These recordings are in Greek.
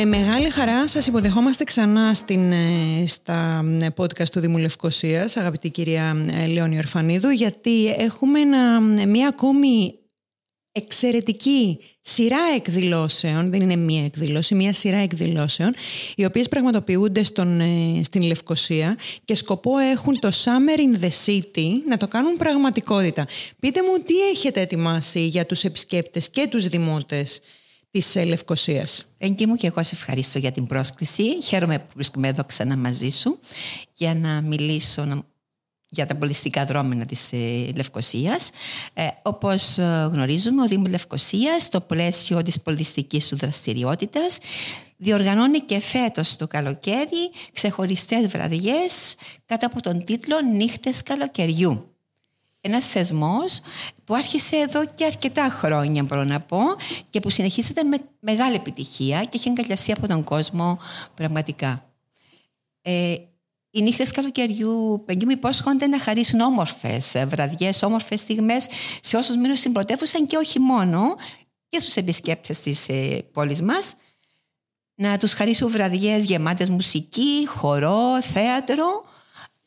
Με μεγάλη χαρά σας υποδεχόμαστε ξανά στην, ε, στα ε, podcast του Δήμου Λευκοσίας, αγαπητή κυρία ε, Λεώνη Ορφανίδου, γιατί έχουμε ένα, μια ακόμη εξαιρετική σειρά εκδηλώσεων, δεν είναι μία εκδήλωση, μία σειρά εκδηλώσεων, οι οποίες πραγματοποιούνται στον, στην Λευκοσία και σκοπό έχουν το Summer in the City να το κάνουν πραγματικότητα. Πείτε μου τι έχετε ετοιμάσει για τους επισκέπτες και τους δημότες Της Λευκοσίας. Έγκυ μου και εγώ σε ευχαριστώ για την πρόσκληση. Χαίρομαι που βρίσκομαι εδώ ξανά μαζί σου για να μιλήσω για τα πολιτιστικά δρόμενα της ε, Λευκοσίας. Ε, όπως ε, γνωρίζουμε, ο Δήμος Λευκοσίας στο πλαίσιο της πολιτιστικής του δραστηριότητας διοργανώνει και φέτος το καλοκαίρι ξεχωριστές βραδιές κάτω από τον τίτλο «Νύχτες καλοκαιριού» ένας θεσμός που άρχισε εδώ και αρκετά χρόνια μπορώ να πω και που συνεχίζεται με μεγάλη επιτυχία και έχει εγκαλιαστεί από τον κόσμο πραγματικά. Ε, οι νύχτες καλοκαιριού, παιδί μου, υπόσχονται να χαρίσουν όμορφες βραδιές, όμορφες στιγμές σε όσους μείνουν στην πρωτεύουσα και όχι μόνο και στους επισκέπτες της ε, πόλης μας. Να τους χαρίσουν βραδιές γεμάτες μουσική, χορό, θέατρο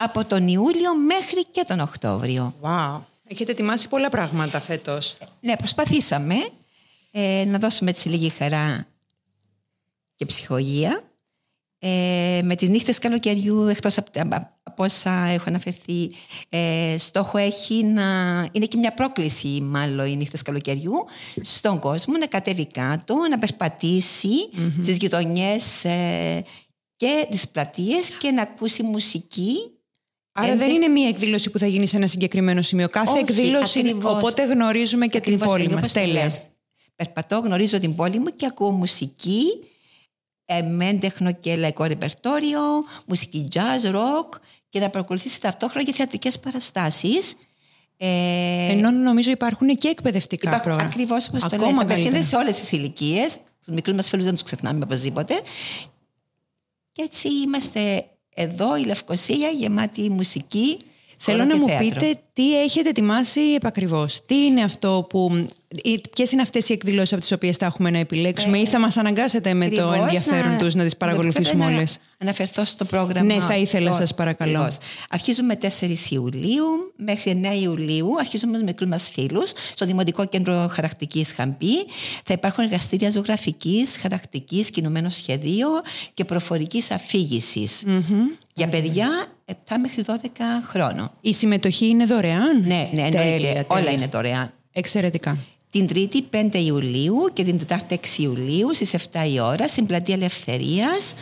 από τον Ιούλιο μέχρι και τον Οκτώβριο. Wow. Έχετε ετοιμάσει πολλά πράγματα φέτος. Ναι, προσπαθήσαμε ε, να δώσουμε έτσι λίγη χαρά και ψυχολογία. Ε, με τις νύχτες καλοκαιριού, εκτός από, από όσα έχω αναφερθεί, ε, στόχο έχει να... Είναι και μια πρόκληση μάλλον οι νύχτες καλοκαιριού στον κόσμο να κατέβει κάτω, να περπατήσει mm-hmm. στις γειτονιές ε, και τις πλατείες και να ακούσει μουσική Άρα δεν είναι μία εκδήλωση που θα γίνει σε ένα συγκεκριμένο σημείο. Κάθε εκδήλωση ακριβώς, οπότε γνωρίζουμε και την πόλη μας. Τέλεια. Περπατώ, γνωρίζω την πόλη μου και ακούω μουσική, εμέντεχνο και λαϊκό ρεπερτόριο, μουσική jazz, rock και να παρακολουθήσει ταυτόχρονα και θεατρικές παραστάσεις. Ε, Ενώ νομίζω υπάρχουν και εκπαιδευτικά Υπά, πρόγραμματα. Ακριβώς όπως το λες. Απευθύνεται σε όλες τις ηλικίες. Τους μικρούς μας φίλους δεν τους ξεχνάμε οπωσδήποτε. Και έτσι είμαστε εδώ η Λευκοσία γεμάτη μουσική. Θέλω να μου πείτε τι έχετε ετοιμάσει επακριβώς. Τι είναι αυτό που. Ποιες είναι αυτές οι εκδηλώσεις από τις οποίες θα έχουμε να επιλέξουμε, ε, ή θα μας αναγκάσετε με το ενδιαφέρον τους να τις παρακολουθήσουμε όλες; Αναφερθώ στο πρόγραμμα. Ναι, θα ήθελα, σας παρακαλώ. Ακριβώς. Αρχίζουμε 4 Ιουλίου μέχρι 9 Ιουλίου. Αρχίζουμε με μικρού μας φίλους στο Δημοτικό Κέντρο Χαρακτικής Χαμπή. Θα υπάρχουν εργαστήρια ζωγραφικής, χαρακτικής, κινουμένος σχεδίο και προφορικής αφήγησης. Mm-hmm. Για παιδιά 7 μέχρι 12 χρόνων. Η συμμετοχή είναι δωρεάν; Ναι, ναι, τέλεια, όλα είναι δωρεάν. Εξαιρετικά. Την Τρίτη 5 Ιουλίου και την Τετάρτη 6 Ιουλίου στις 7 η ώρα στην Πλατεία Ελευθερίας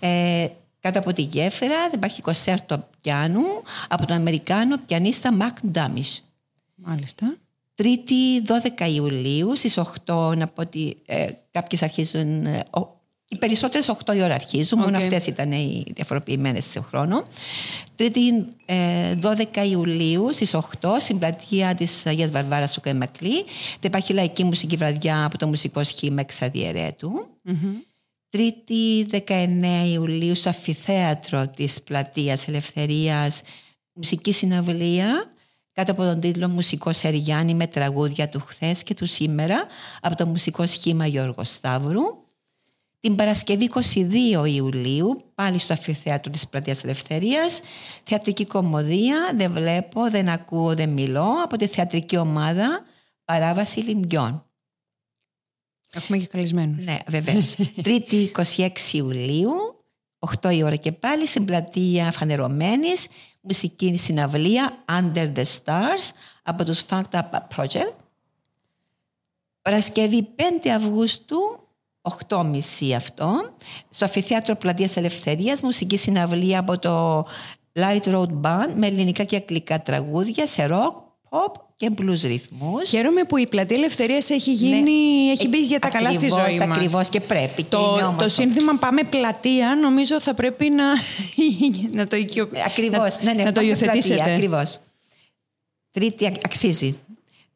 ε, κάτω από τη γέφυρα δεν υπάρχει κονσέρτο πιάνου από τον Αμερικάνο πιανίστα Μακ Ντάμις. Μάλιστα. Τρίτη 12 Ιουλίου στις 8 να πω ότι ε, κάποιες αρχίζουν ε, οι περισσότερες 8 η ώρα αρχίζουν, okay. μόνο αυτές ήταν οι διαφοροποιημένες σε χρόνο. Τρίτη 12 ε, Ιουλίου στις 8 στην πλατεία της Αγίας Βαρβάρας του Κεμακλή. Θα υπάρχει λαϊκή μουσική βραδιά από το μουσικό σχήμα Εξαδιαιρέτου. Mm-hmm. Τρίτη 19 Ιουλίου στο αφιθέατρο της πλατείας Ελευθερίας μουσική συναυλία κάτω από τον τίτλο Μουσικό Σεριάννη με τραγούδια του χθες και του σήμερα από το μουσικό σχήμα Γιώργος Σταύρου. Την Παρασκευή 22 Ιουλίου, πάλι στο Αφιθέατρο της Πλατείας Ελευθερίας, θεατρική κομμωδία «Δεν βλέπω, δεν ακούω, δεν μιλώ» από τη θεατρική ομάδα Παράβαση Λιμπιών. Έχουμε και καλεσμένους. Ναι, βεβαίως. Τρίτη 26 Ιουλίου, 8 η ώρα και πάλι, στην πλατεία Φανερωμένης, μουσική συναυλία Under the Stars από τους Fact Up Project. Παρασκευή 5 Αυγούστου, 8.30 αυτό, στο Αφιθέατρο Πλατείας Ελευθερίας, μουσική συναυλία από το Light Road Band με ελληνικά και αγγλικά τραγούδια σε rock, pop, και blues ρυθμούς. Χαίρομαι που η πλατεία ελευθερίας έχει γίνει, Ναι. έχει μπει για τα καλά στη Ακριβώς, ζωή μας. Ακριβώς και πρέπει. και είναι Το, όμορφο. το σύνθημα πάμε πλατεία νομίζω θα πρέπει να, να το, οικειο... Ακριβώς, να, ναι, ναι, να το πάμε υιοθετήσετε. πλατεία, ακριβώς. Τρίτη α- αξίζει.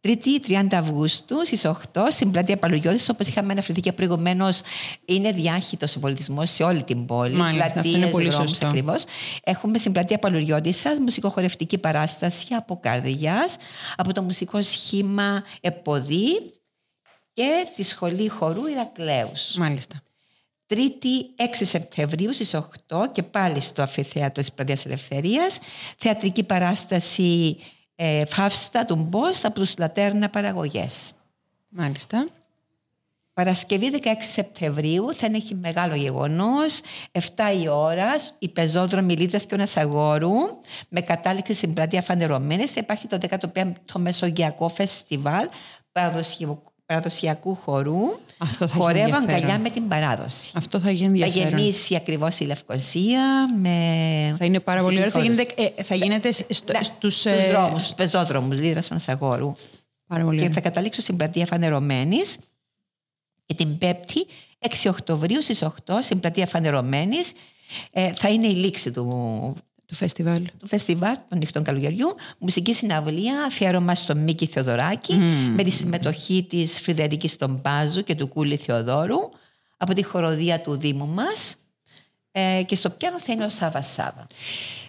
Τρίτη 30 Αυγούστου στις 8 στην πλατεία Παλουγιώτης, όπως είχαμε αναφερθεί και προηγουμένως, είναι διάχυτος ο πολιτισμός σε όλη την πόλη. Μάλιστα, αυτό είναι πολύ σωστό. Ακριβώς. Έχουμε στην πλατεία Παλουγιώτης σας μουσικοχορευτική παράσταση από καρδιάς, από το μουσικό σχήμα Εποδή και τη σχολή χορού Ηρακλέους. Μάλιστα. Τρίτη 6 Σεπτεμβρίου στις 8 και πάλι στο Αφιθέατρο της Πλατείας Ελευθερίας θεατρική παράσταση ε, Φαύστα του Μπός από τους Λατέρνα Παραγωγές. Μάλιστα. Παρασκευή 16 Σεπτεμβρίου θα έχει μεγάλο γεγονός 7 η ώρα η πεζόδρομη Λίτρας και ο Νασαγόρου με κατάληξη στην πλατεία Φανερωμένης θα υπάρχει το 15ο Μεσογειακό Φεστιβάλ παραδοσιακού, παραδοσιακού χορού Αυτό θα έχει Χορεύω ενδιαφέρον. αγκαλιά με την παράδοση. Αυτό θα γίνει Θα ενδιαφέρον. γεμίσει ακριβώς η Λευκοσία με. Θα είναι πάρα πολύ ωραίο. Θα χώρους. γίνεται, ε, θα γίνεται στο, Ναι, στους... στους ε, δρόμους, στους πεζόδρομους, Λίδρας Φανασαγόρου. Πάρα πολύ Και ωραίο. θα καταλήξω στην πλατεία Φανερωμένης και την 5η 6 Οκτωβρίου στις 8 στην πλατεία Φανερωμένης θα είναι η λήξη του, Του φεστιβάλ. του φεστιβάλ των νυχτών καλοκαιριού. Μουσική συναυλία αφιέρωμα στον Μίκη Θεοδωράκη με τη συμμετοχή της Φρυδερίκη τον Πάζου και του Κούλη Θεοδόρου από τη χοροδία του Δήμου μας ε, και στο πιάνο θα είναι ο Σάβα Σάβα.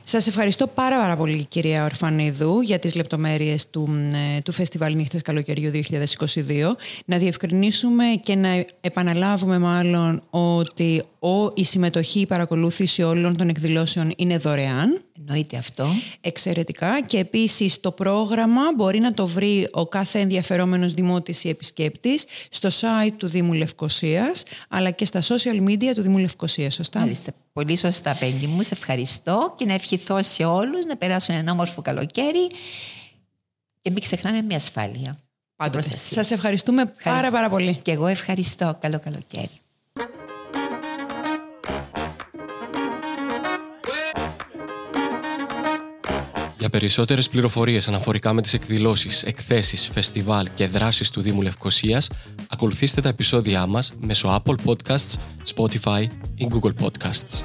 Σας ευχαριστώ πάρα, πάρα πολύ κυρία Ορφανίδου για τις λεπτομέρειες του, ε, του Φεστιβάλ Νύχτες Καλοκαιριού 2022. Να διευκρινίσουμε και να επαναλάβουμε μάλλον ότι ο, η συμμετοχή, η παρακολούθηση όλων των εκδηλώσεων είναι δωρεάν. Εννοείται αυτό. Εξαιρετικά και επίσης το πρόγραμμα μπορεί να το βρει ο κάθε ενδιαφερόμενος δημότης ή επισκέπτης στο site του Δήμου Λευκοσίας αλλά και στα social media του Δήμου Λευκοσίας, σωστά; Μάλιστα. Πολύ σωστά, Πέγγι μου. Σε ευχαριστώ και να ευχηθώ σε όλους να περάσουν ένα όμορφο καλοκαίρι και μην ξεχνάμε μια ασφάλεια. Πάντοτε. Προστασία. Σας ευχαριστούμε πάρα Ευχαριστώ. πάρα πολύ. Και εγώ ευχαριστώ. Καλό καλοκαίρι. Για περισσότερες πληροφορίες αναφορικά με τις εκδηλώσεις, εκθέσεις, φεστιβάλ και δράσεις του Δήμου Λευκοσίας, Ακολουθήστε τα επεισόδια μας μέσω Apple Podcasts, Spotify ή Google Podcasts.